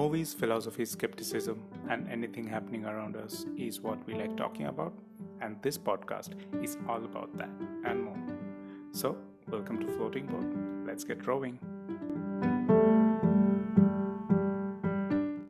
Movies, philosophy, skepticism, and anything happening around us is what we like talking about, and this podcast is all about that and more. So, welcome to Floating Boat. Let's get rowing.